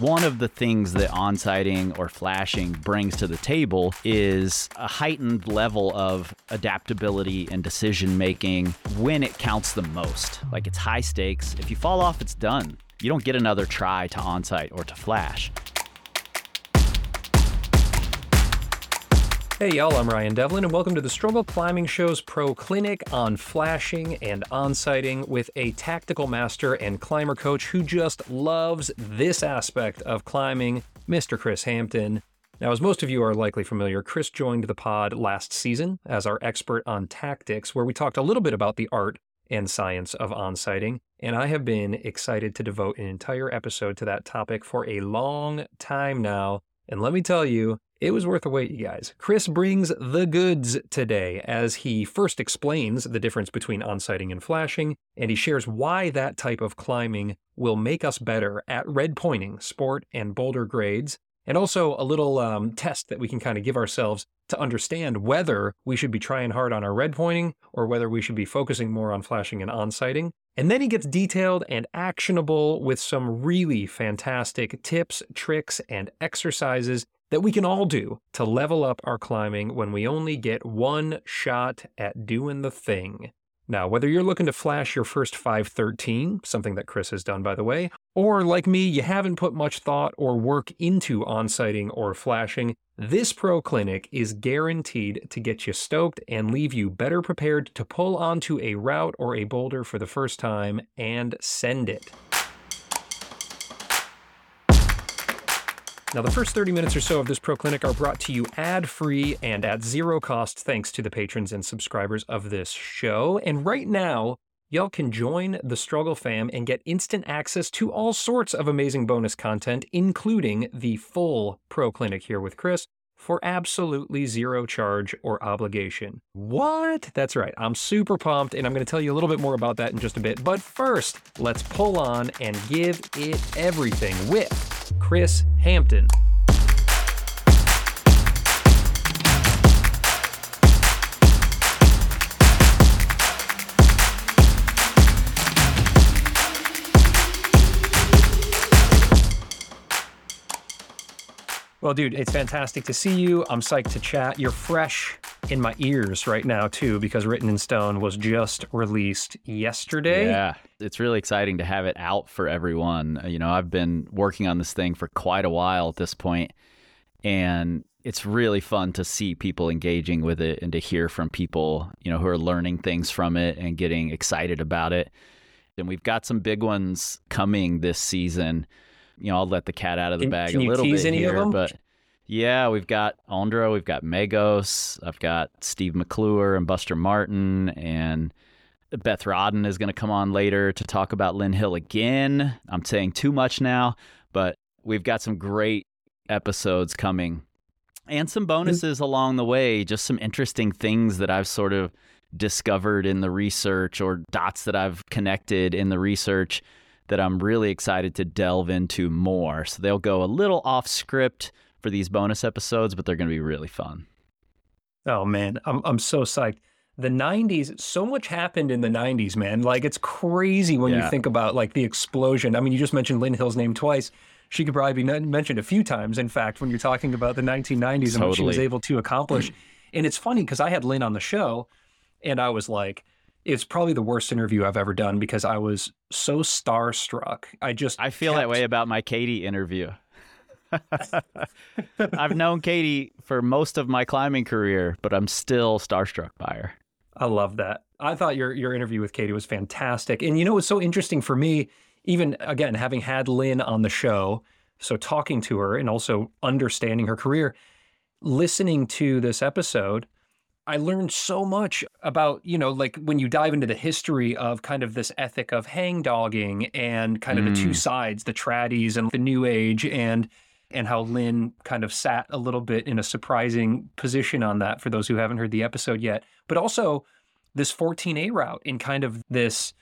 One of the things that on-sighting or flashing brings to the table is a heightened level of adaptability and decision making when it counts the most. Like it's high stakes. If you fall off, it's done. You don't get another try to on-sight or to flash. Hey y'all, I'm Ryan Devlin, and welcome to the Struggle Climbing Show's Pro Clinic on flashing and on-sighting with a tactical master and climber coach who just loves this aspect of climbing, Mr. Kris Hampton. Now, as most of you are likely familiar, Kris joined the pod last season as our expert on tactics, where we talked a little bit about the art and science of on-sighting, and I have been excited to devote an entire episode to that topic for a long time now. And let me tell you, it was worth the wait, you guys. Kris brings the goods today as he first explains the difference between on-sighting and flashing, and he shares why that type of climbing will make us better at red pointing, sport, and boulder grades, and also a little um, test that we can kind of give ourselves to understand whether we should be trying hard on our red pointing or whether we should be focusing more on flashing and on-sighting. And then he gets detailed and actionable with some really fantastic tips, tricks, and exercises that we can all do to level up our climbing when we only get one shot at doing the thing. Now, whether you're looking to flash your first 513, something that Kris has done by the way, or like me, you haven't put much thought or work into on-sighting or flashing, this pro clinic is guaranteed to get you stoked and leave you better prepared to pull onto a route or a boulder for the first time and send it. Now, the first 30 minutes or so of this Pro Clinic are brought to you ad free and at zero cost thanks to the patrons and subscribers of this show. And right now, y'all can join the Struggle fam and get instant access to all sorts of amazing bonus content, including the full Pro Clinic here with Kris for absolutely zero charge or obligation. What? That's right. I'm super pumped, and I'm going to tell you a little bit more about that in just a bit. But first, let's pull on and give it everything with Kris Hampton. Well, dude, it's fantastic to see you. I'm psyched to chat. You're fresh in my ears right now, too, because Written in Stone was just released yesterday. Yeah, it's really exciting to have it out for everyone. Uh, you know, I've been working on this thing for quite a while at this point, and it's really fun to see people engaging with it and to hear from people, you know, who are learning things from it and getting excited about it. And we've got some big ones coming this season you know, I'll let the cat out of the Can- bag can a little tease bit any of here, them? but yeah, we've got Ondra, we've got Megos, I've got Steve McClure and Buster Martin, and Beth Rodden is going to come on later to talk about Lynn Hill again. I'm saying too much now, but we've got some great episodes coming and some mm. bonuses along the way, just some interesting things that I've sort of discovered in the research or dots that I've connected in the research that I'm really excited to delve into more. So they'll go a little off script for these bonus episodes, but they're going to be really fun. Oh man, I'm I'm so psyched. The 90s, so much happened in the 90s, man. Like it's crazy when you think about like the explosion. I mean, you just mentioned Lynn Hill's name twice. She could probably be mentioned a few times, in fact, when you're talking about the 1990s and what she was able to accomplish. and it's funny because I had Lynn on the show and I was like, it's probably the worst interview I've ever done because I was so starstruck. I just I feel that way about my Katie interview. I've known Katie for most of my climbing career, but I'm still starstruck by her. I love that. I thought your your interview with Katie was fantastic. And you know what's so interesting for me, even again, having had Lynn on the show, so talking to her and also understanding her career, listening to this episode, I learned so much about, you know, like when you dive into the history of kind of this ethic of hang dogging and kind of the two Mm. sides, the tradies and the new age and and how Lynn kind of sat a little bit in a surprising position on that for those who haven't heard the episode yet. But also this 14A route in kind of this,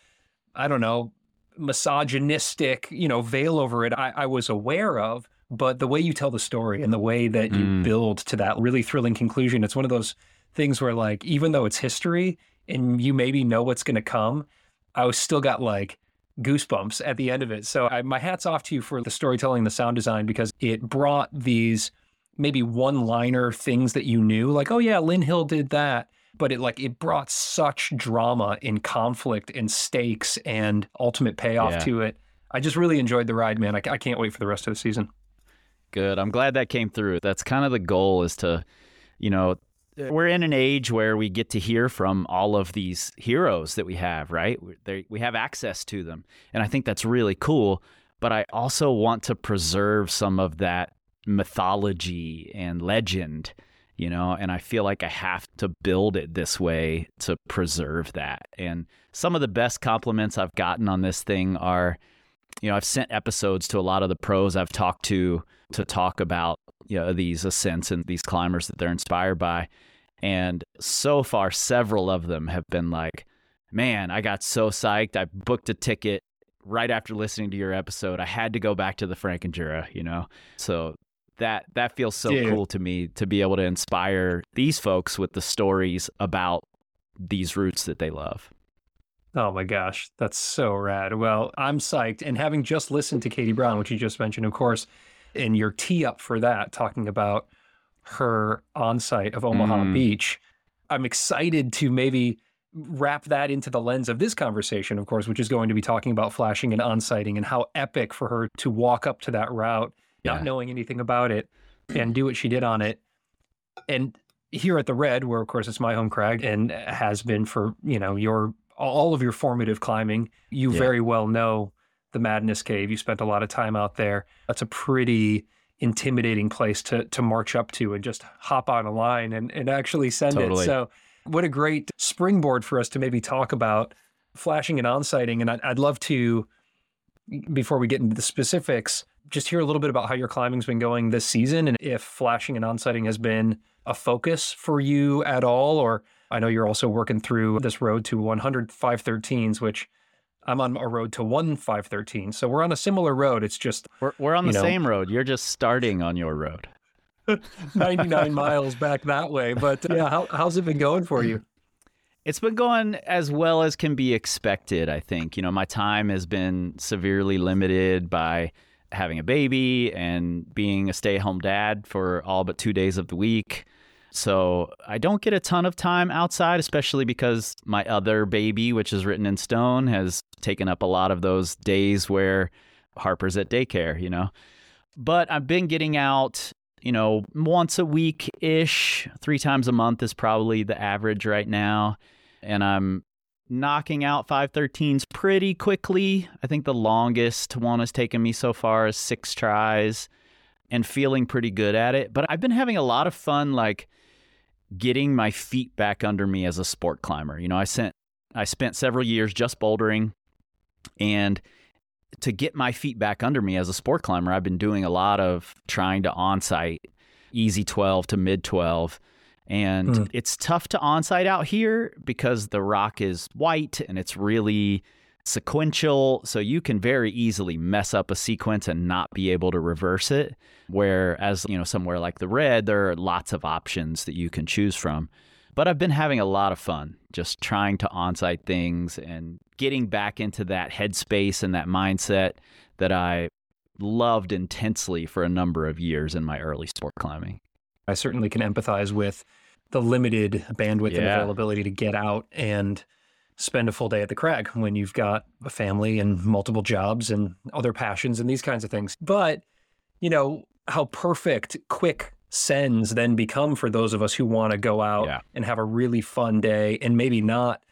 I don't know, misogynistic, you know, veil over it I, I was aware of. But the way you tell the story and the way that you Mm. build to that really thrilling conclusion, it's one of those things where like even though it's history and you maybe know what's gonna come, I was still got like goosebumps at the end of it. So I, my hat's off to you for the storytelling, the sound design, because it brought these maybe one liner things that you knew, like, oh yeah, Lynn Hill did that. But it like it brought such drama and conflict and stakes and ultimate payoff Yeah. to it. I just really enjoyed the ride, man. I, I can't wait for the rest of the season. Good. I'm glad that came through. That's kind of the goal is to, you know, we're in an age where we get to hear from all of these heroes that we have, right? We have access to them. And I think that's really cool. But I also want to preserve some of that mythology and legend, you know, and I feel like I have to build it this way to preserve that. And some of the best compliments I've gotten on this thing are, you know, I've sent episodes to a lot of the pros I've talked to to talk about you know these ascents and these climbers that they're inspired by. And so far, several of them have been like, "Man, I got so psyched! I booked a ticket right after listening to your episode. I had to go back to the Frankenjura." You know, so that that feels so cool to me to be able to inspire these folks with the stories about these routes that they love. Oh my gosh, that's so rad. Well, I'm psyched. And having just listened to Katie Brown, which you just mentioned, of course, and your tee up for that, talking about her on site of Omaha Mm. Beach, I'm excited to maybe wrap that into the lens of this conversation, of course, which is going to be talking about flashing and on sighting and how epic for her to walk up to that route, Yeah. not knowing anything about it, and do what she did on it. And here at the Red, where of course it's my home crag and has been for, you know, your all of your formative climbing, you Yeah. very well know the Madness Cave. You spent a lot of time out there. That's a pretty intimidating place to to march up to and just hop on a line and, and actually send Totally. it. So what a great springboard for us to maybe talk about flashing and on-sighting. And I'd, I'd love to, before we get into the specifics, just hear a little bit about how your climbing's been going this season and if flashing and on-sighting has been a focus for you at all. Or I know you're also working through this road to 100 513s, which I'm on a road to one 513. So we're on a similar road. It's just We're we're on the know. same road. You're just starting on your road. 99 miles back that way. But uh, yeah, how, how's it been going for you? It's been going as well as can be expected, I think. You know, my time has been severely limited by having a baby and being a stay at home dad for all but two days of the week. So I don't get a ton of time outside, especially because my other baby, which is written in stone, has taken up a lot of those days where Harper's at daycare, you know. But I've been getting out, you know, once a week ish, three times a month is probably the average right now. And I'm knocking out 513s pretty quickly. I think the longest one has taken me so far is six tries and feeling pretty good at it. But I've been having a lot of fun, like getting my feet back under me as a sport climber. You know, I sent I spent several years just bouldering and to get my feet back under me as a sport climber, I've been doing a lot of trying to on-site easy 12 to mid 12 and Mm. it's tough to on-site out here because the rock is white and it's really sequential so you can very easily mess up a sequence and not be able to reverse it. Whereas you know somewhere like the red there are lots of options that you can choose from. But I've been having a lot of fun just trying to on-site things and getting back into that headspace and that mindset that I loved intensely for a number of years in my early sport climbing. I certainly can empathize with the limited bandwidth and availability to get out and spend a full day at the crag when you've got a family and multiple jobs and other passions and these kinds of things. But, you know, how perfect quick sends then become for those of us who want to go out Yeah. and have a really fun day and maybe not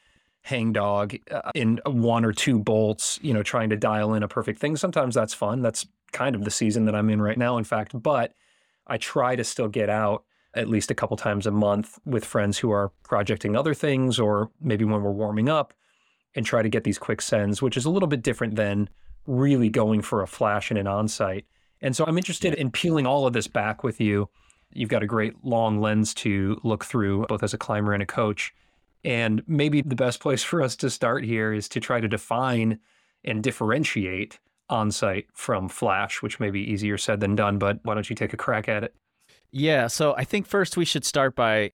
hang dog uh, in one or two bolts, you know, trying to dial in a perfect thing. Sometimes that's fun. That's kind of the season that I'm in right now, in fact. But I try to still get out at least a couple times a month with friends who are projecting other things or maybe when we're warming up and try to get these quick sends, which is a little bit different than really going for a flash and an on-site. And so I'm interested in peeling all of this back with you. You've got a great long lens to look through, both as a climber and a coach. And maybe the best place for us to start here is to try to define and differentiate on-site from flash, which may be easier said than done, but why don't you take a crack at it? Yeah, so I think first we should start by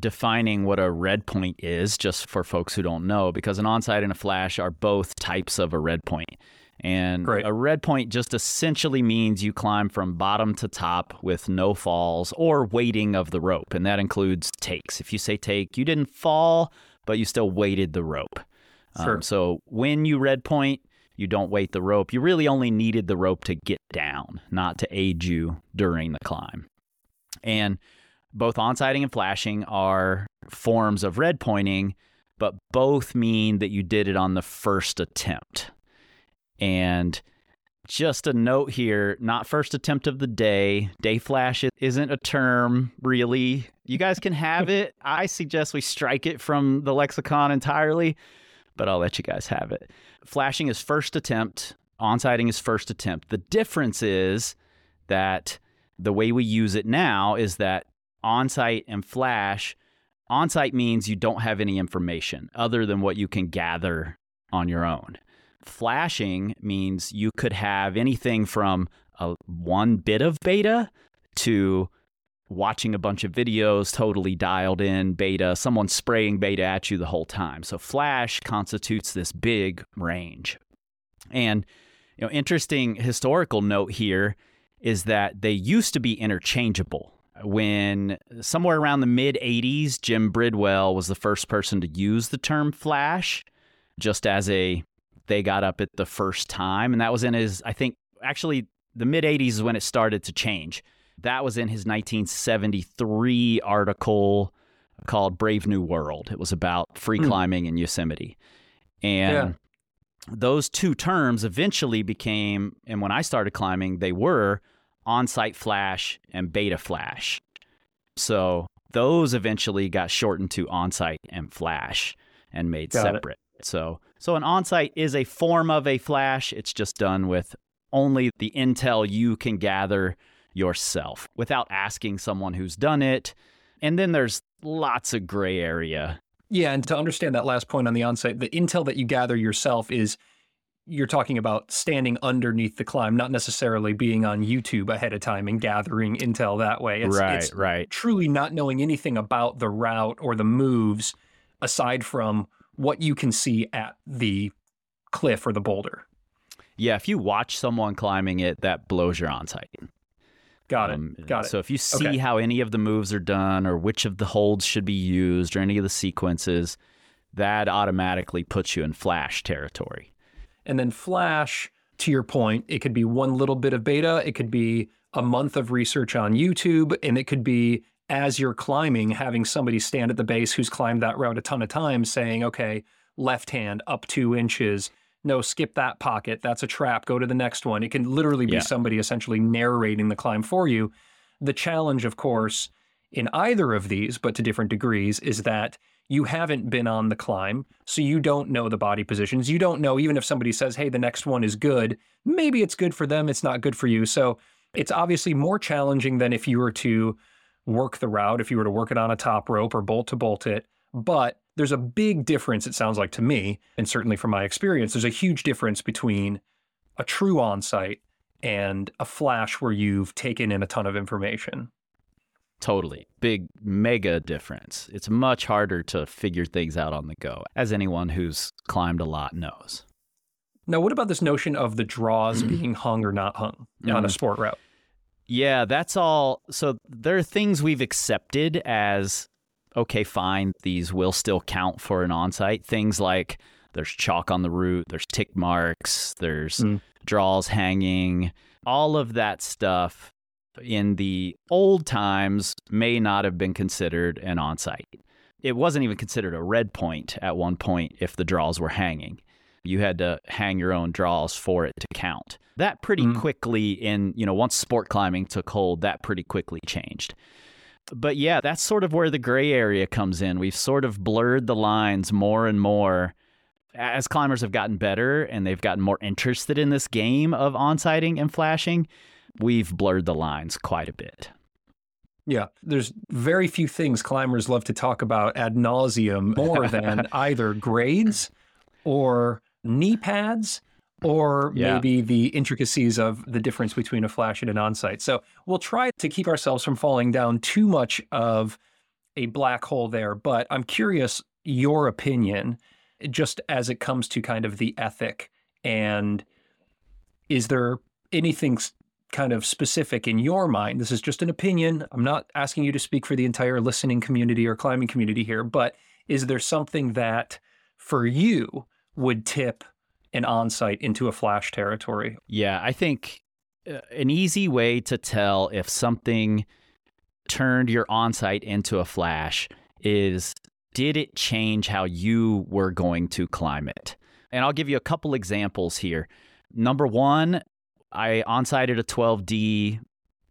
defining what a red point is, just for folks who don't know, because an onsite and a flash are both types of a red point. And Great. a red point just essentially means you climb from bottom to top with no falls or weighting of the rope. And that includes takes. If you say take, you didn't fall, but you still weighted the rope. Sure. Um, so when you red point, you don't weight the rope. You really only needed the rope to get down, not to aid you during the climb. And both onsighting and flashing are forms of red pointing, but both mean that you did it on the first attempt. And just a note here not first attempt of the day. Day flash isn't a term, really. You guys can have it. I suggest we strike it from the lexicon entirely, but I'll let you guys have it. Flashing is first attempt, onsighting is first attempt. The difference is that the way we use it now is that onsite and flash, onsite means you don't have any information other than what you can gather on your own. Flashing means you could have anything from a one bit of beta to watching a bunch of videos totally dialed in beta, someone spraying beta at you the whole time. So flash constitutes this big range. And you know, interesting historical note here is that they used to be interchangeable. When somewhere around the mid 80s, Jim Bridwell was the first person to use the term flash just as a they got up at the first time. And that was in his, I think, actually, the mid 80s is when it started to change. That was in his 1973 article called Brave New World. It was about free Hmm. climbing in Yosemite. And Yeah. those two terms eventually became, and when I started climbing, they were on site flash and beta flash. So those eventually got shortened to on site and flash and made Got it. separate. So, so an on site is a form of a flash. It's just done with only the intel you can gather yourself without asking someone who's done it. And then there's lots of gray area. Yeah, and to understand that last point on the onsite, the intel that you gather yourself is you're talking about standing underneath the climb, not necessarily being on YouTube ahead of time and gathering intel that way. It's, right, it's right. truly not knowing anything about the route or the moves aside from what you can see at the cliff or the boulder. Yeah, if you watch someone climbing it, that blows your on site. Got it. Um, Got it. So if you see Okay. how any of the moves are done or which of the holds should be used or any of the sequences, that automatically puts you in flash territory. And then Flash, to your point, it could be one little bit of beta, it could be a month of research on YouTube, and it could be as you're climbing, having somebody stand at the base who's climbed that route a ton of times saying, okay, left hand up two inches. No, skip that pocket. That's a trap. Go to the next one. It can literally be Yeah. somebody essentially narrating the climb for you. The challenge, of course, in either of these, but to different degrees, is that you haven't been on the climb, so you don't know the body positions. You don't know, even if somebody says, hey, the next one is good, maybe it's good for them, it's not good for you. So it's obviously more challenging than if you were to work the route, if you were to work it on a top rope or bolt to bolt it. But there's a big difference, it sounds like to me, and certainly from my experience, there's a huge difference between a true on site and a flash where you've taken in a ton of information. Totally. Big, mega difference. It's much harder to figure things out on the go, as anyone who's climbed a lot knows. Now, what about this notion of the draws being hung or not hung on a Mhm. sport route? Yeah, that's all. So there are things we've accepted as okay, fine, these will still count for an onsite. Things like there's chalk on the route, there's tick marks, there's Mm. draws hanging, all of that stuff in the old times may not have been considered an onsite. It wasn't even considered a red point at one point if the draws were hanging. You had to hang your own draws for it to count. That pretty Mm. quickly in, you know, once sport climbing took hold, that pretty quickly changed. But yeah, that's sort of where the gray area comes in. We've sort of blurred the lines more and more as climbers have gotten better and they've gotten more interested in this game of onsighting and flashing. We've blurred the lines quite a bit. Yeah, there's very few things climbers love to talk about ad nauseum more than either grades or knee pads or Yeah. maybe the intricacies of the difference between a flash and an onsite. So we'll try to keep ourselves from falling down too much of a black hole there, but I'm curious your opinion just as it comes to kind of the ethic and is there anything kind of specific in your mind? This is just an opinion. I'm not asking you to speak for the entire listening community or climbing community here, but is there something that for you would tip an on-site into a flash territory? Yeah, I think uh, an easy way to tell if something turned your on-site into a flash is did it change how you were going to climb it? And I'll give you a couple examples here. Number one, I on-sited a 12D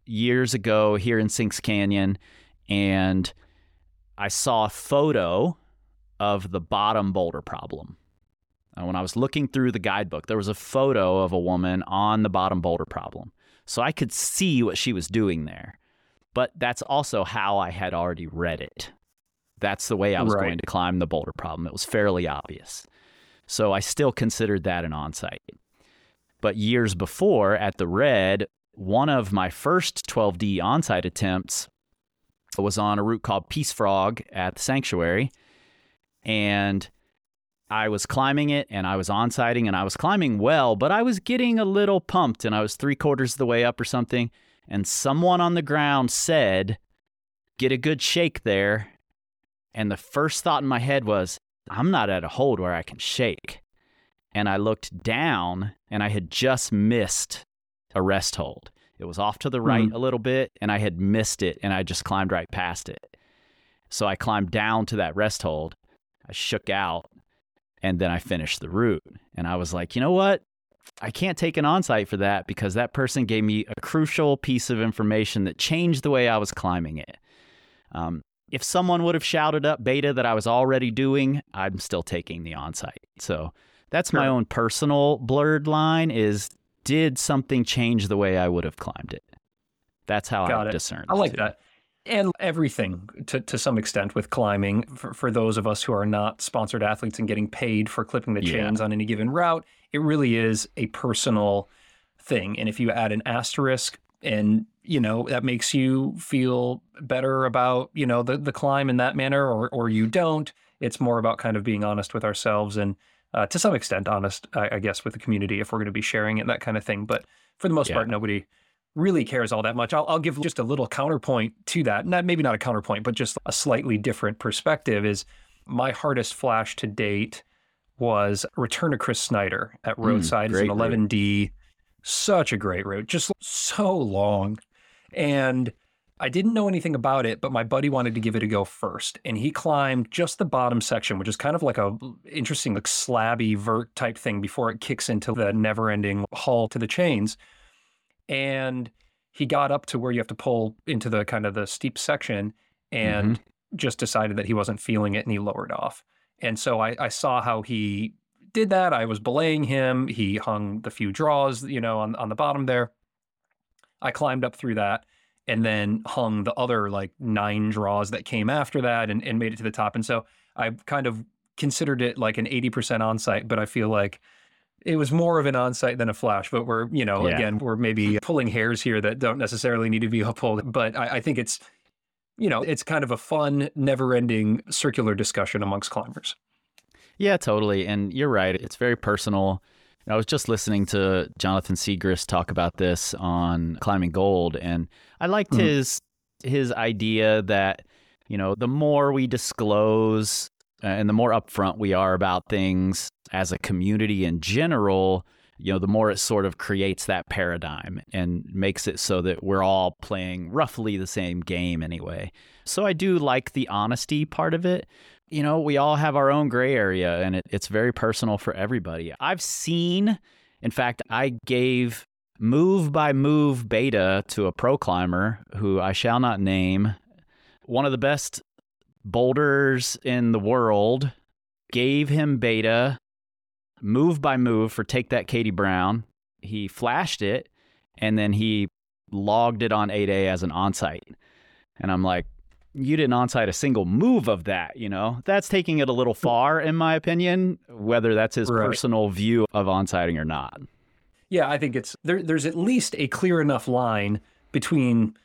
years ago here in Sinks Canyon, and I saw a photo of the bottom boulder problem. And when I was looking through the guidebook, there was a photo of a woman on the bottom boulder problem. So I could see what she was doing there. But that's also how I had already read it. That's the way I was right. going to climb the boulder problem. It was fairly obvious. So I still considered that an on-site. But years before at the Red, one of my first 12D on-site attempts was on a route called Peace Frog at the sanctuary. And I was climbing it and I was on-siting and I was climbing well, but I was getting a little pumped and I was three quarters of the way up or something. And someone on the ground said, Get a good shake there. And the first thought in my head was, I'm not at a hold where I can shake. And I looked down and I had just missed a rest hold. It was off to the right mm-hmm. a little bit and I had missed it and I just climbed right past it. So I climbed down to that rest hold. I shook out and then I finished the route. And I was like, you know what? I can't take an on-site for that because that person gave me a crucial piece of information that changed the way I was climbing it. Um, if someone would have shouted up beta that I was already doing, I'm still taking the on-site. So that's sure. my own personal blurred line is did something change the way I would have climbed it? That's how Got I it. discern. I like that. And everything to, to some extent with climbing for, for those of us who are not sponsored athletes and getting paid for clipping the chains yeah. on any given route, it really is a personal thing. And if you add an asterisk and you know that makes you feel better about you know the the climb in that manner or or you don't it's more about kind of being honest with ourselves and uh, to some extent honest I, I, guess with the community if we're going to be sharing it that kind of thing but for the most yeah. part nobody really cares all that much I'll, I'll give just a little counterpoint to that not maybe not a counterpoint but just a slightly different perspective is my hardest flash to date was return to chris snyder at hmm, roadside mm, an 11d route. such a great route just so long and I didn't know anything about it, but my buddy wanted to give it a go first. And he climbed just the bottom section, which is kind of like a interesting, like slabby vert type thing before it kicks into the never ending haul to the chains. And he got up to where you have to pull into the kind of the steep section and mm-hmm. just decided that he wasn't feeling it and he lowered off. And so I, I saw how he did that. I was belaying him. He hung the few draws, you know, on, on the bottom there. I climbed up through that and then hung the other like nine draws that came after that and, and made it to the top. And so I kind of considered it like an 80% on-site, but I feel like it was more of an on-site than a flash. But we're, you know, yeah. again, we're maybe pulling hairs here that don't necessarily need to be pulled. But I, I think it's, you know, it's kind of a fun, never-ending circular discussion amongst climbers. Yeah, totally. And you're right. It's very personal. I was just listening to Jonathan Siegrist talk about this on Climbing Gold, and I liked mm-hmm. his his idea that you know the more we disclose uh, and the more upfront we are about things as a community in general, you know, the more it sort of creates that paradigm and makes it so that we're all playing roughly the same game anyway. So I do like the honesty part of it you know, we all have our own gray area and it, it's very personal for everybody. I've seen, in fact, I gave move by move beta to a pro climber who I shall not name, one of the best boulders in the world, gave him beta move by move for Take That Katie Brown. He flashed it and then he logged it on 8A as an onsite. And I'm like, you didn't onsite a single move of that, you know? That's taking it a little far, in my opinion, whether that's his right. personal view of onsiting or not. Yeah, I think it's there, there's at least a clear enough line between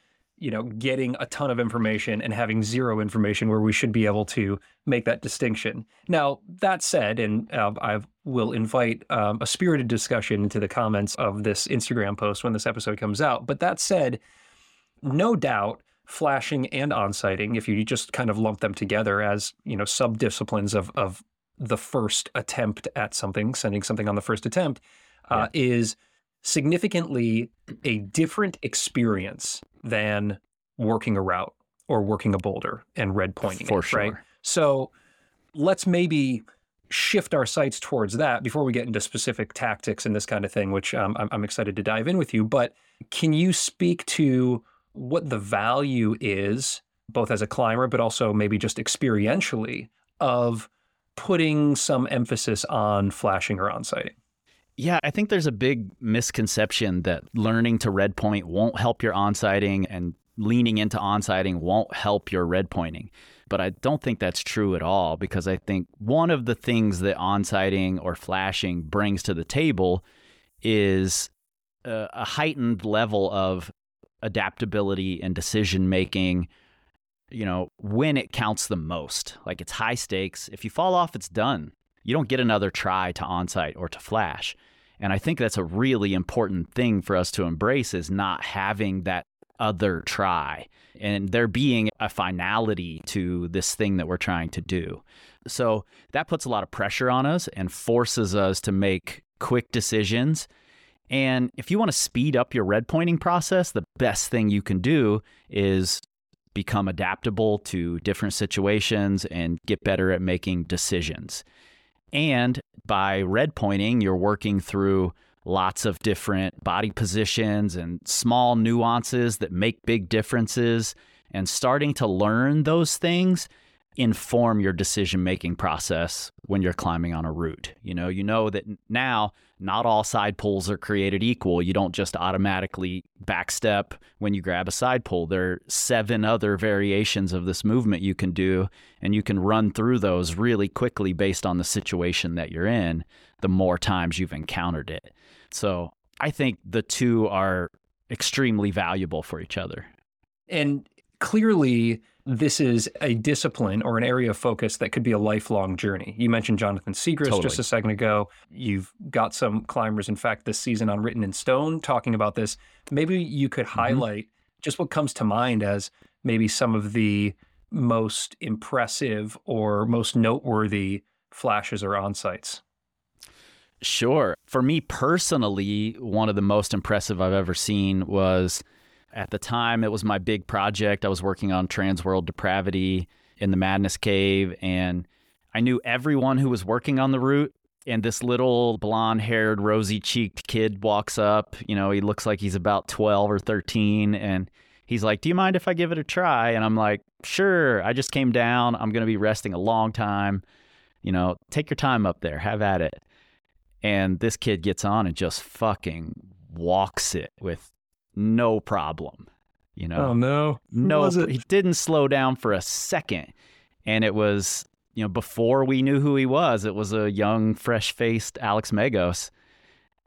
you know, getting a ton of information and having zero information where we should be able to make that distinction. Now, that said, and uh, I will invite um, a spirited discussion into the comments of this Instagram post when this episode comes out. But that said, no doubt flashing and on-sighting, if you just kind of lump them together as, you know, sub-disciplines of, of the first attempt at something, sending something on the first attempt, uh, yeah. is significantly a different experience than working a route or working a boulder and red pointing For it, sure. right? So let's maybe shift our sights towards that before we get into specific tactics and this kind of thing, which um, I'm, I'm excited to dive in with you. But can you speak to what the value is, both as a climber, but also maybe just experientially, of putting some emphasis on flashing or on sighting? Yeah, I think there's a big misconception that learning to red point won't help your on sighting and leaning into on sighting won't help your red pointing. But I don't think that's true at all because I think one of the things that on sighting or flashing brings to the table is a, a heightened level of adaptability and decision making you know when it counts the most like it's high stakes if you fall off it's done you don't get another try to onsite or to flash. And I think that's a really important thing for us to embrace is not having that other try and there being a finality to this thing that we're trying to do. So that puts a lot of pressure on us and forces us to make quick decisions. And if you want to speed up your red pointing process, the best thing you can do is become adaptable to different situations and get better at making decisions. And by red pointing, you're working through lots of different body positions and small nuances that make big differences. And starting to learn those things inform your decision making process when you're climbing on a route. You know, you know that now not all side pulls are created equal. You don't just automatically backstep when you grab a side pull. There are seven other variations of this movement you can do, and you can run through those really quickly based on the situation that you're in, the more times you've encountered it. So I think the two are extremely valuable for each other. And clearly, this is a discipline or an area of focus that could be a lifelong journey. You mentioned Jonathan Siegrist totally. just a second ago. You've got some climbers, in fact, this season on Written in Stone talking about this. Maybe you could mm-hmm. highlight just what comes to mind as maybe some of the most impressive or most noteworthy flashes or onsights. Sure. For me personally, one of the most impressive I've ever seen was at the time, it was my big project. I was working on Transworld Depravity in the Madness Cave, and I knew everyone who was working on the route. And this little blonde haired, rosy cheeked kid walks up. You know, he looks like he's about 12 or 13. And he's like, Do you mind if I give it a try? And I'm like, Sure. I just came down. I'm going to be resting a long time. You know, take your time up there. Have at it. And this kid gets on and just fucking walks it with no problem. You know, oh no, Who no, he didn't slow down for a second, and it was you know before we knew who he was. It was a young, fresh-faced Alex Megos,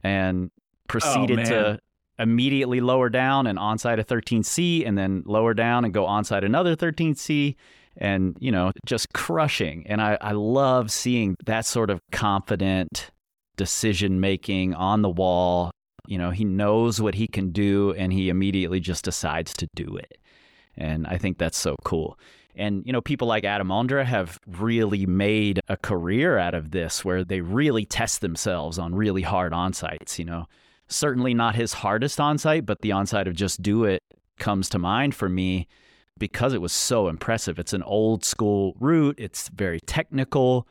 and proceeded oh, to immediately lower down and onside a 13C, and then lower down and go onside another 13C, and you know just crushing. And I, I love seeing that sort of confident decision making on the wall you know, he knows what he can do and he immediately just decides to do it. And I think that's so cool. And, you know, people like Adam Ondra have really made a career out of this where they really test themselves on really hard onsites, you know. Certainly not his hardest onsite, but the onsite of Just Do It comes to mind for me because it was so impressive. It's an old school route, it's very technical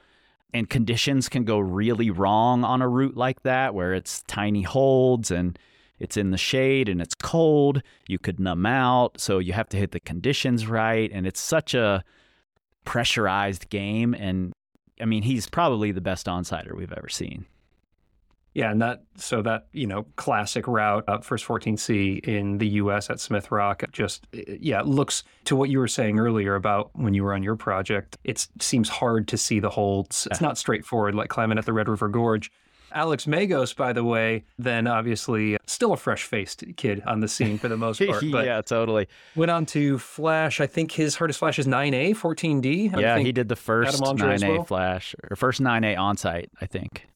and conditions can go really wrong on a route like that where it's tiny holds and it's in the shade and it's cold you could numb out. So you have to hit the conditions right and it's such a pressurized game and i mean he's probably the best onsider we've ever seen yeah, and that so that you know classic route up first 14C in the U.S. at Smith Rock just yeah looks to what you were saying earlier about when you were on your project. It seems hard to see the holds. It's not straightforward like climbing at the Red River Gorge. Alex Megos, by the way, then obviously uh, still a fresh faced kid on the scene for the most part. But yeah, totally. Went on to Flash. I think his hardest Flash is 9A, 14D. I yeah, he did the first 9A well. Flash, or first 9A on site, I think.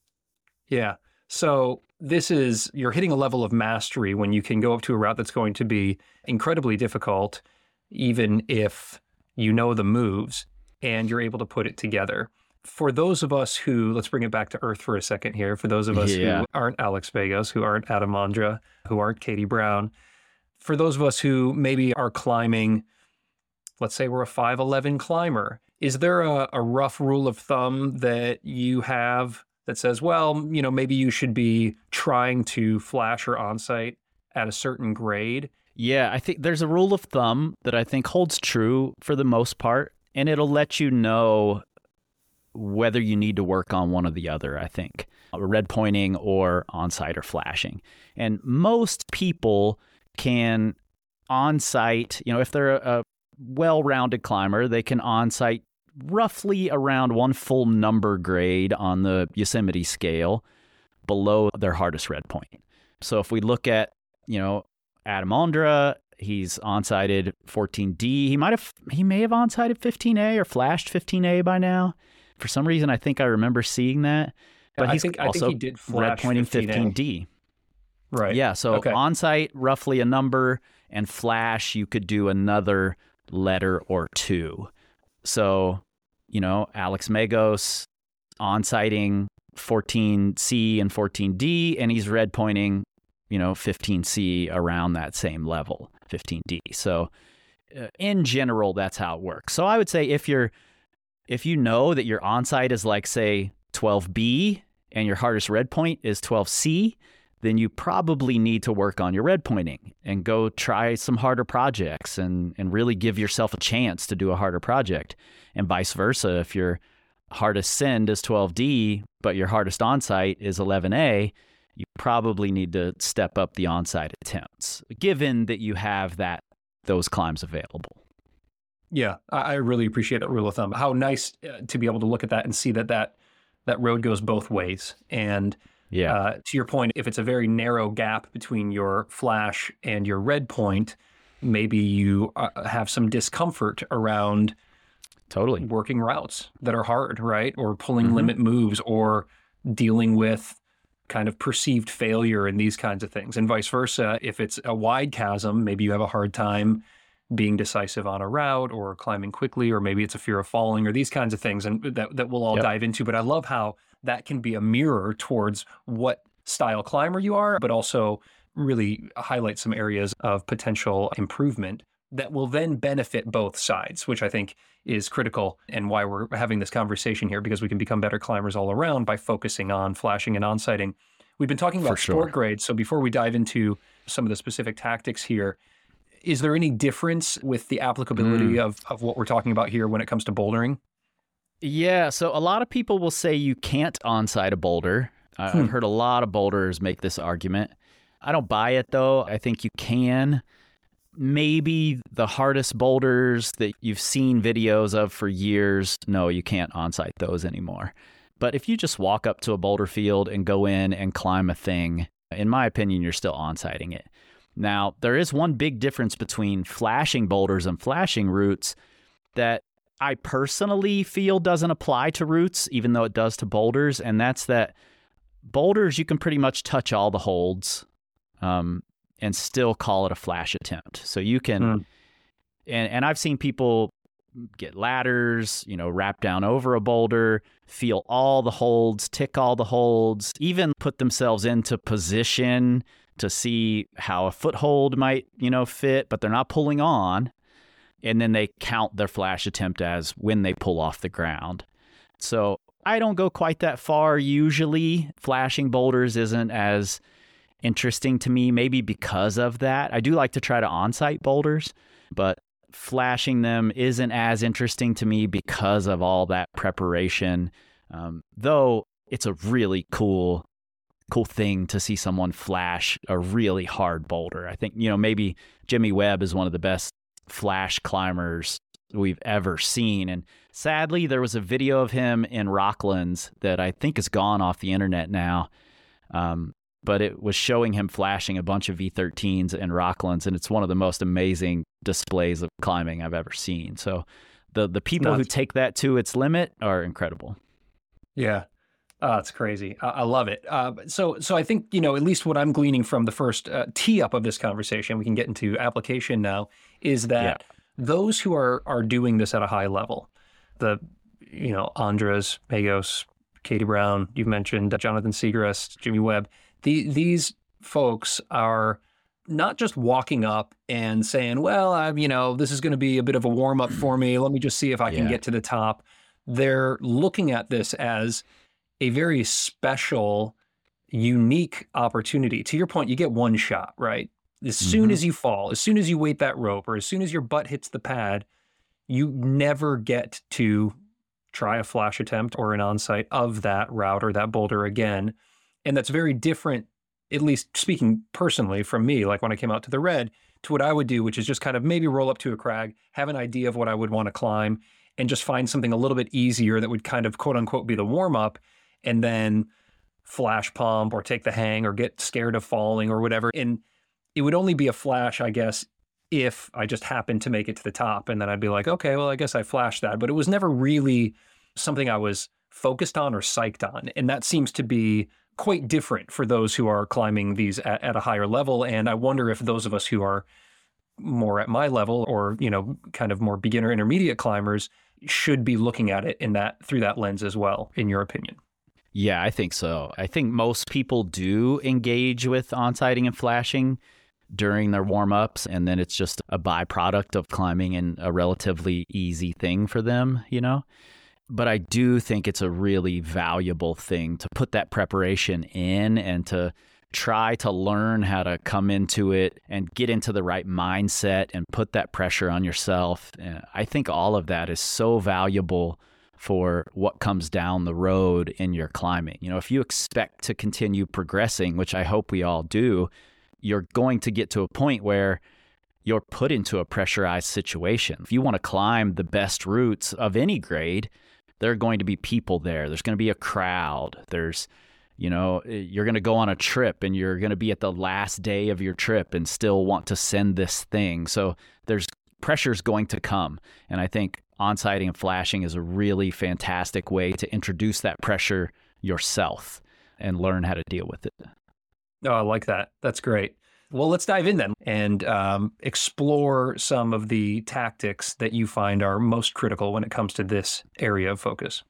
Yeah. So this is, you're hitting a level of mastery when you can go up to a route that's going to be incredibly difficult, even if you know the moves and you're able to put it together. For those of us who, let's bring it back to earth for a second here, for those of us yeah. who aren't Alex Megos, who aren't Adam Ondra, who aren't Katie Brown, for those of us who maybe are climbing, let's say we're a 5'11 climber, is there a, a rough rule of thumb that you have that says, well, you know, maybe you should be trying to flash or onsite at a certain grade? Yeah, I think there's a rule of thumb that I think holds true for the most part, and it'll let you know whether you need to work on one or the other, I think, uh, red pointing or onsite or flashing. And most people can onsite, you know, if they're a, a well rounded climber, they can onsite roughly around one full number grade on the Yosemite scale below their hardest red point. So if we look at, you know, Adam Ondra, he's onsighted 14D. He might have he may have onsighted 15A or flashed 15A by now. For some reason I think I remember seeing that. But he's think, also he did red pointing 15 d Right. Yeah, so okay. onsite roughly a number and flash you could do another letter or two. So you know, Alex Megos on sighting 14C and 14D, and he's red pointing, you know, 15C around that same level, 15D. So uh, in general, that's how it works. So I would say if you're, if you know that your onsite is like, say, 12B and your hardest red point is 12C, then you probably need to work on your red pointing and go try some harder projects and, and really give yourself a chance to do a harder project. And vice versa, if your hardest send is 12D, but your hardest onsite is 11A, you probably need to step up the onsite attempts, given that you have that those climbs available. Yeah, I really appreciate that rule of thumb. How nice uh, to be able to look at that and see that that, that road goes both ways. And yeah. Uh, to your point, if it's a very narrow gap between your flash and your red point, maybe you uh, have some discomfort around totally working routes that are hard, right? Or pulling mm-hmm. limit moves or dealing with kind of perceived failure and these kinds of things. And vice versa, if it's a wide chasm, maybe you have a hard time being decisive on a route or climbing quickly, or maybe it's a fear of falling or these kinds of things. And that, that we'll all yep. dive into. But I love how that can be a mirror towards what style climber you are, but also really highlight some areas of potential improvement that will then benefit both sides, which I think is critical and why we're having this conversation here because we can become better climbers all around by focusing on flashing and on-sighting. We've been talking about sport grades, so before we dive into some of the specific tactics here, is there any difference with the applicability mm. of, of what we're talking about here when it comes to bouldering? Yeah, so a lot of people will say you can't onsite a boulder. Hmm. I've heard a lot of boulders make this argument. I don't buy it though. I think you can. Maybe the hardest boulders that you've seen videos of for years, no, you can't onsite those anymore. But if you just walk up to a boulder field and go in and climb a thing, in my opinion, you're still onsiting it. Now, there is one big difference between flashing boulders and flashing routes that I personally feel doesn't apply to roots, even though it does to boulders, and that's that boulders you can pretty much touch all the holds um, and still call it a flash attempt. So you can, mm. and and I've seen people get ladders, you know, wrap down over a boulder, feel all the holds, tick all the holds, even put themselves into position to see how a foothold might, you know, fit, but they're not pulling on and then they count their flash attempt as when they pull off the ground. So I don't go quite that far usually. Flashing boulders isn't as interesting to me, maybe because of that. I do like to try to on-site boulders, but flashing them isn't as interesting to me because of all that preparation. Um, though it's a really cool cool thing to see someone flash a really hard boulder. I think, you know, maybe Jimmy Webb is one of the best flash climbers we've ever seen. And sadly, there was a video of him in Rocklands that I think is gone off the internet now. Um, but it was showing him flashing a bunch of V13s in Rocklands, and it's one of the most amazing displays of climbing I've ever seen. So the the people Nuts. who take that to its limit are incredible. Yeah. Oh, it's crazy. I, I love it. Uh, so, so I think you know at least what I'm gleaning from the first uh, tee up of this conversation. We can get into application now. Is that yeah. those who are are doing this at a high level, the you know Ondras, Megos, Katie Brown. You've mentioned Jonathan Siegrist, Jimmy Webb. The, these folks are not just walking up and saying, "Well, I'm, you know, this is going to be a bit of a warm up for me. Let me just see if I can get to the top." They're looking at this as a very special, unique opportunity. To your point, you get one shot, right? As mm-hmm. soon as you fall, as soon as you weight that rope, or as soon as your butt hits the pad, you never get to try a flash attempt or an on-sight of that route or that boulder again. And that's very different, at least speaking personally from me, like when I came out to the red, to what I would do, which is just kind of maybe roll up to a crag, have an idea of what I would want to climb, and just find something a little bit easier that would kind of quote unquote be the warm up, and then flash pump or take the hang or get scared of falling or whatever. And it would only be a flash, I guess, if I just happened to make it to the top. And then I'd be like, okay, well, I guess I flashed that. But it was never really something I was focused on or psyched on. And that seems to be quite different for those who are climbing these at, at a higher level. And I wonder if those of us who are more at my level or, you know, kind of more beginner intermediate climbers should be looking at it in that through that lens as well, in your opinion. Yeah, I think so. I think most people do engage with on-sighting and flashing during their warm ups, and then it's just a byproduct of climbing and a relatively easy thing for them, you know? But I do think it's a really valuable thing to put that preparation in and to try to learn how to come into it and get into the right mindset and put that pressure on yourself. And I think all of that is so valuable for what comes down the road in your climbing. You know, if you expect to continue progressing, which I hope we all do, you're going to get to a point where you're put into a pressurized situation. If you want to climb the best routes of any grade, there are going to be people there. There's going to be a crowd. There's, you know, eh, you're going to go on a trip and you're going to be at the last day of your trip and still want to send this thing. So there's pressure's going to come. And I think on-sighting and flashing is a really fantastic way to introduce that pressure yourself and learn how to deal with it. Oh, I like that. That's great. Well, let's dive in then and um, explore some of the tactics that you find are most critical when it comes to this area of focus.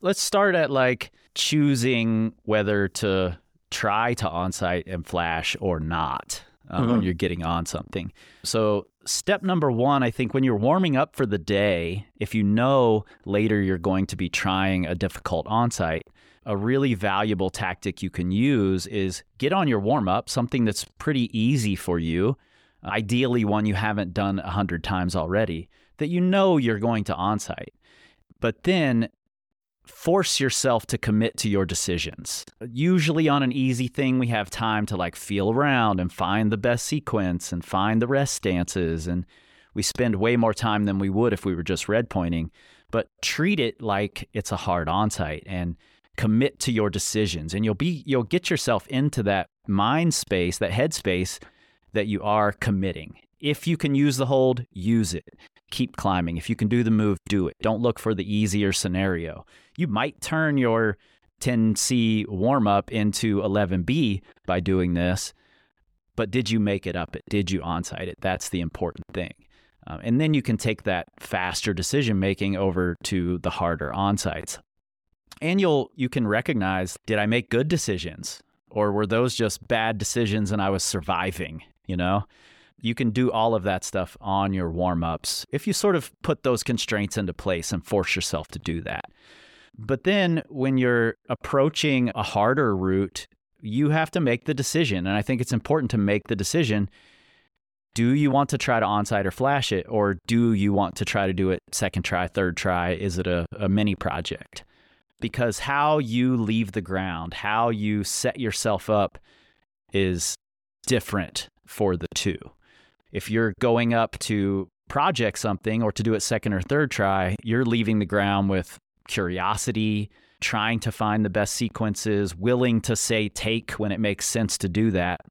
Let's start at like choosing whether to try to onsight and flash or not um, mm-hmm. when you're getting on something. So, step number one, I think when you're warming up for the day, if you know later you're going to be trying a difficult onsight, a really valuable tactic you can use is get on your warm up, something that's pretty easy for you, ideally one you haven't done a hundred times already, that you know you're going to onsight. But then force yourself to commit to your decisions. Usually on an easy thing, we have time to like feel around and find the best sequence and find the rest stances. And we spend way more time than we would if we were just red pointing. But treat it like it's a hard onsight and commit to your decisions and you'll be you'll get yourself into that mind space that head space that you are committing if you can use the hold use it keep climbing. If you can do the move do it. Don't look for the easier scenario. You might turn your 10c warm up into 11b by doing this but did you make it up? It did you onsight it? That's the important thing. Um, and then you can take that faster decision making over to the harder onsights. and you'll you can recognize did I make good decisions? Or were those just bad decisions and I was surviving, you know? You can do all of that stuff on your warm-ups if you sort of put those constraints into place and force yourself to do that. But then when you're approaching a harder route, you have to make the decision and I think it's important to make the decision do you want to try to onsight or flash it or do you want to try to do it second try third try is it a, a mini project because how you leave the ground, how you set yourself up is different for the two. If you're going up to project something or to do it second or third try, you're leaving the ground with curiosity, trying to find the best sequences, willing to say take when it makes sense to do that.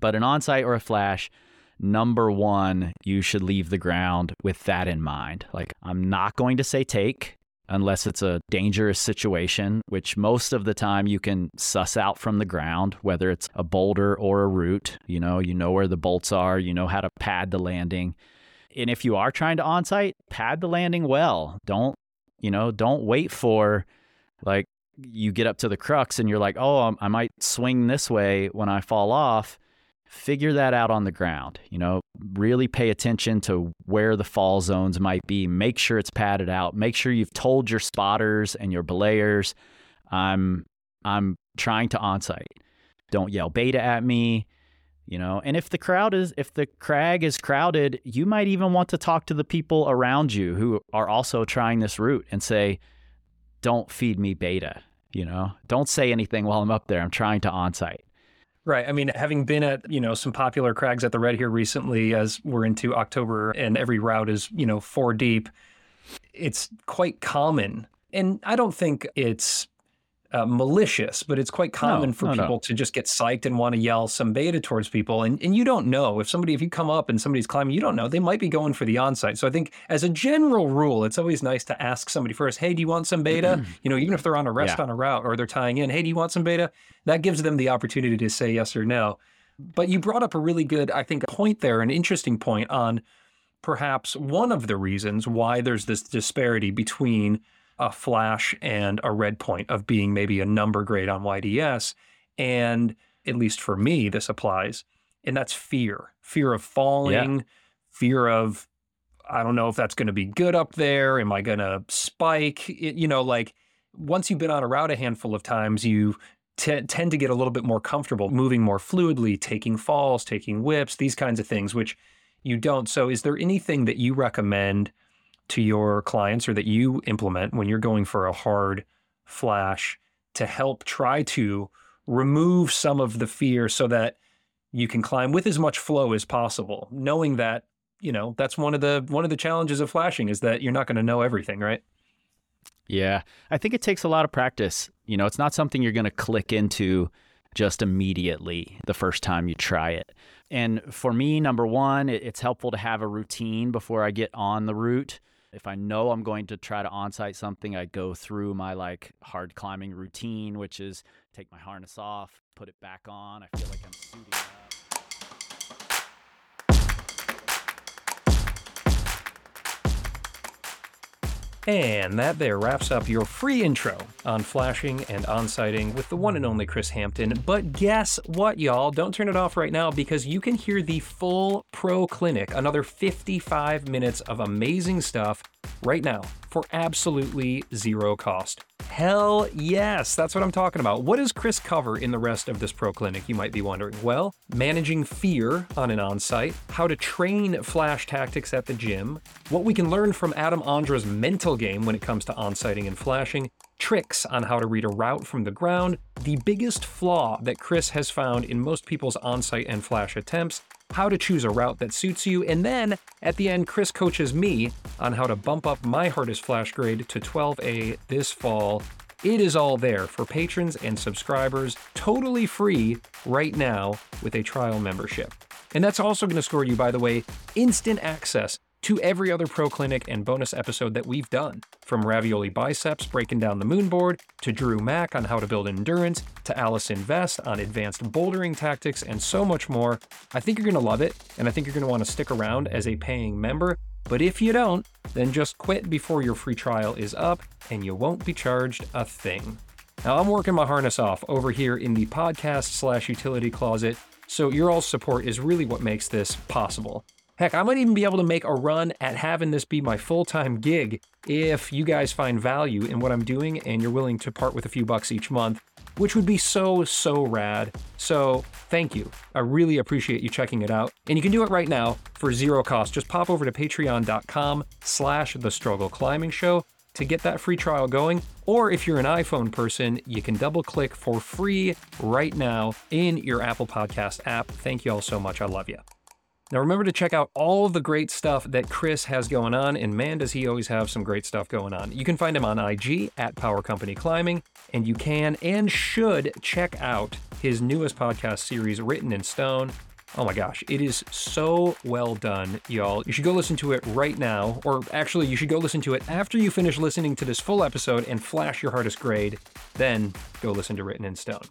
But an onsight or a flash, number one, you should leave the ground with that in mind. Like, I'm not going to say take unless it's a dangerous situation, which most of the time you can suss out from the ground, whether it's a boulder or a route. You know, you know where the bolts are, you know how to pad the landing. And if you are trying to onsight, pad the landing well. Don't, you know, don't wait for like you get up to the crux and you're like, oh, um, I might swing this way when I fall off figure that out on the ground. You know, really pay attention to where the fall zones might be. Make sure it's padded out. Make sure you've told your spotters and your belayers, I'm I'm trying to onsight. Don't yell beta at me. You know, and if the crowd is if the crag is crowded, you might even want to talk to the people around you who are also trying this route and say, "Don't feed me beta." You know, don't say anything while I'm up there. I'm trying to onsight. Right. I mean, having been at, you know, some popular crags at the Red here recently as we're into October and every route is, you know, four deep, it's quite common. And I don't think it's uh, malicious, but it's quite common no, for no, people no. to just get psyched and want to yell some beta towards people. And, and you don't know if somebody, if you come up and somebody's climbing, you don't know, they might be going for the onsight. So I think as a general rule, it's always nice to ask somebody first, hey, do you want some beta? you know, even if they're on a rest yeah. on a route or they're tying in, hey, do you want some beta? That gives them the opportunity to say yes or no. But you brought up a really good, I think, point there, an interesting point on perhaps one of the reasons why there's this disparity between a flash and a red point of being maybe a number grade on YDS. And at least for me, this applies. And that's fear fear of falling, yeah. fear of, I don't know if that's going to be good up there. Am I going to spike? It, you know, like once you've been on a route a handful of times, you t- tend to get a little bit more comfortable moving more fluidly, taking falls, taking whips, these kinds of things, which you don't. So, is there anything that you recommend? To your clients or that you implement when you're going for a hard flash to help try to remove some of the fear so that you can climb with as much flow as possible knowing that you know that's one of the one of the challenges of flashing is that you're not going to know everything right? Yeah. I think it takes a lot of practice. You know it's not something you're going to click into just immediately the first time you try it. And for me number one it's helpful to have a routine before i get on the route if I know I'm going to try to onsight something, I go through my like hard climbing routine, which is take my harness off, put it back on. I feel like I'm suiting up. And that there wraps up your free intro on flashing and onsighting with the one and only Kris Hampton. But guess what, y'all? Don't turn it off right now because you can hear the full Pro Clinic, another 55 minutes of amazing stuff right now for absolutely zero cost. Hell yes, that's what I'm talking about. What does Kris cover in the rest of this pro clinic, you might be wondering? Well, managing fear on an on-sight, how to train flash tactics at the gym, what we can learn from Adam Ondra's mental game when it comes to on-sighting and flashing, tricks on how to read a route from the ground, the biggest flaw that Kris has found in most people's on-sight and flash attempts, how to choose a route that suits you, and then at the end, Kris coaches me on how to bump up my hardest flash grade to 12A this fall. It is all there for patrons and subscribers, totally free right now with a trial membership. And that's also going to score you, by the way, instant access to every other Pro Clinic and bonus episode that we've done. From Ravioli Biceps breaking down the moonboard, to Drew Mack on how to build endurance, to Allison Vest on advanced bouldering tactics, and so much more. I think you're going to love it, and I think you're going to want to stick around as a paying member. But if you don't, then just quit before your free trial is up, and you won't be charged a thing. Now, I'm working my harness off over here in the podcast slash utility closet, so your all support is really what makes this possible. Heck, I might even be able to make a run at having this be my full time gig if you guys find value in what I'm doing and you're willing to part with a few bucks each month, which would be so, so rad. So thank you. I really appreciate you checking it out. And you can do it right now for zero cost. Just pop over to patreon.com slash the struggle climbing show to get that free trial going. Or if you're an iPhone person, you can double click for free right now in your Apple Podcast app. Thank you all so much. I love you. Now, remember to check out all of the great stuff that Kris has going on, and man, does he always have some great stuff going on. You can find him on IG at Power Company Climbing, and you can and should check out his newest podcast series, Written in Stone. Oh my gosh, it is so well done, y'all. You should go listen to it right now, or actually, you should go listen to it after you finish listening to this full episode and flash your hardest grade. Then go listen to Written in Stone.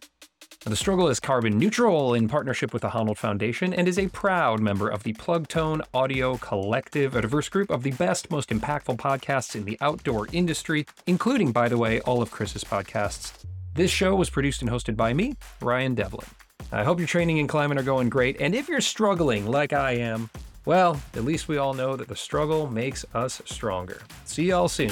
The Struggle is carbon neutral in partnership with the Honnold Foundation and is a proud member of the Plugtone Audio Collective, a diverse group of the best, most impactful podcasts in the outdoor industry, including, by the way, all of Kris's podcasts. This show was produced and hosted by me, Ryan Devlin. I hope your training and climbing are going great, and if you're struggling like I am, well, at least we all know that the struggle makes us stronger. See y'all soon.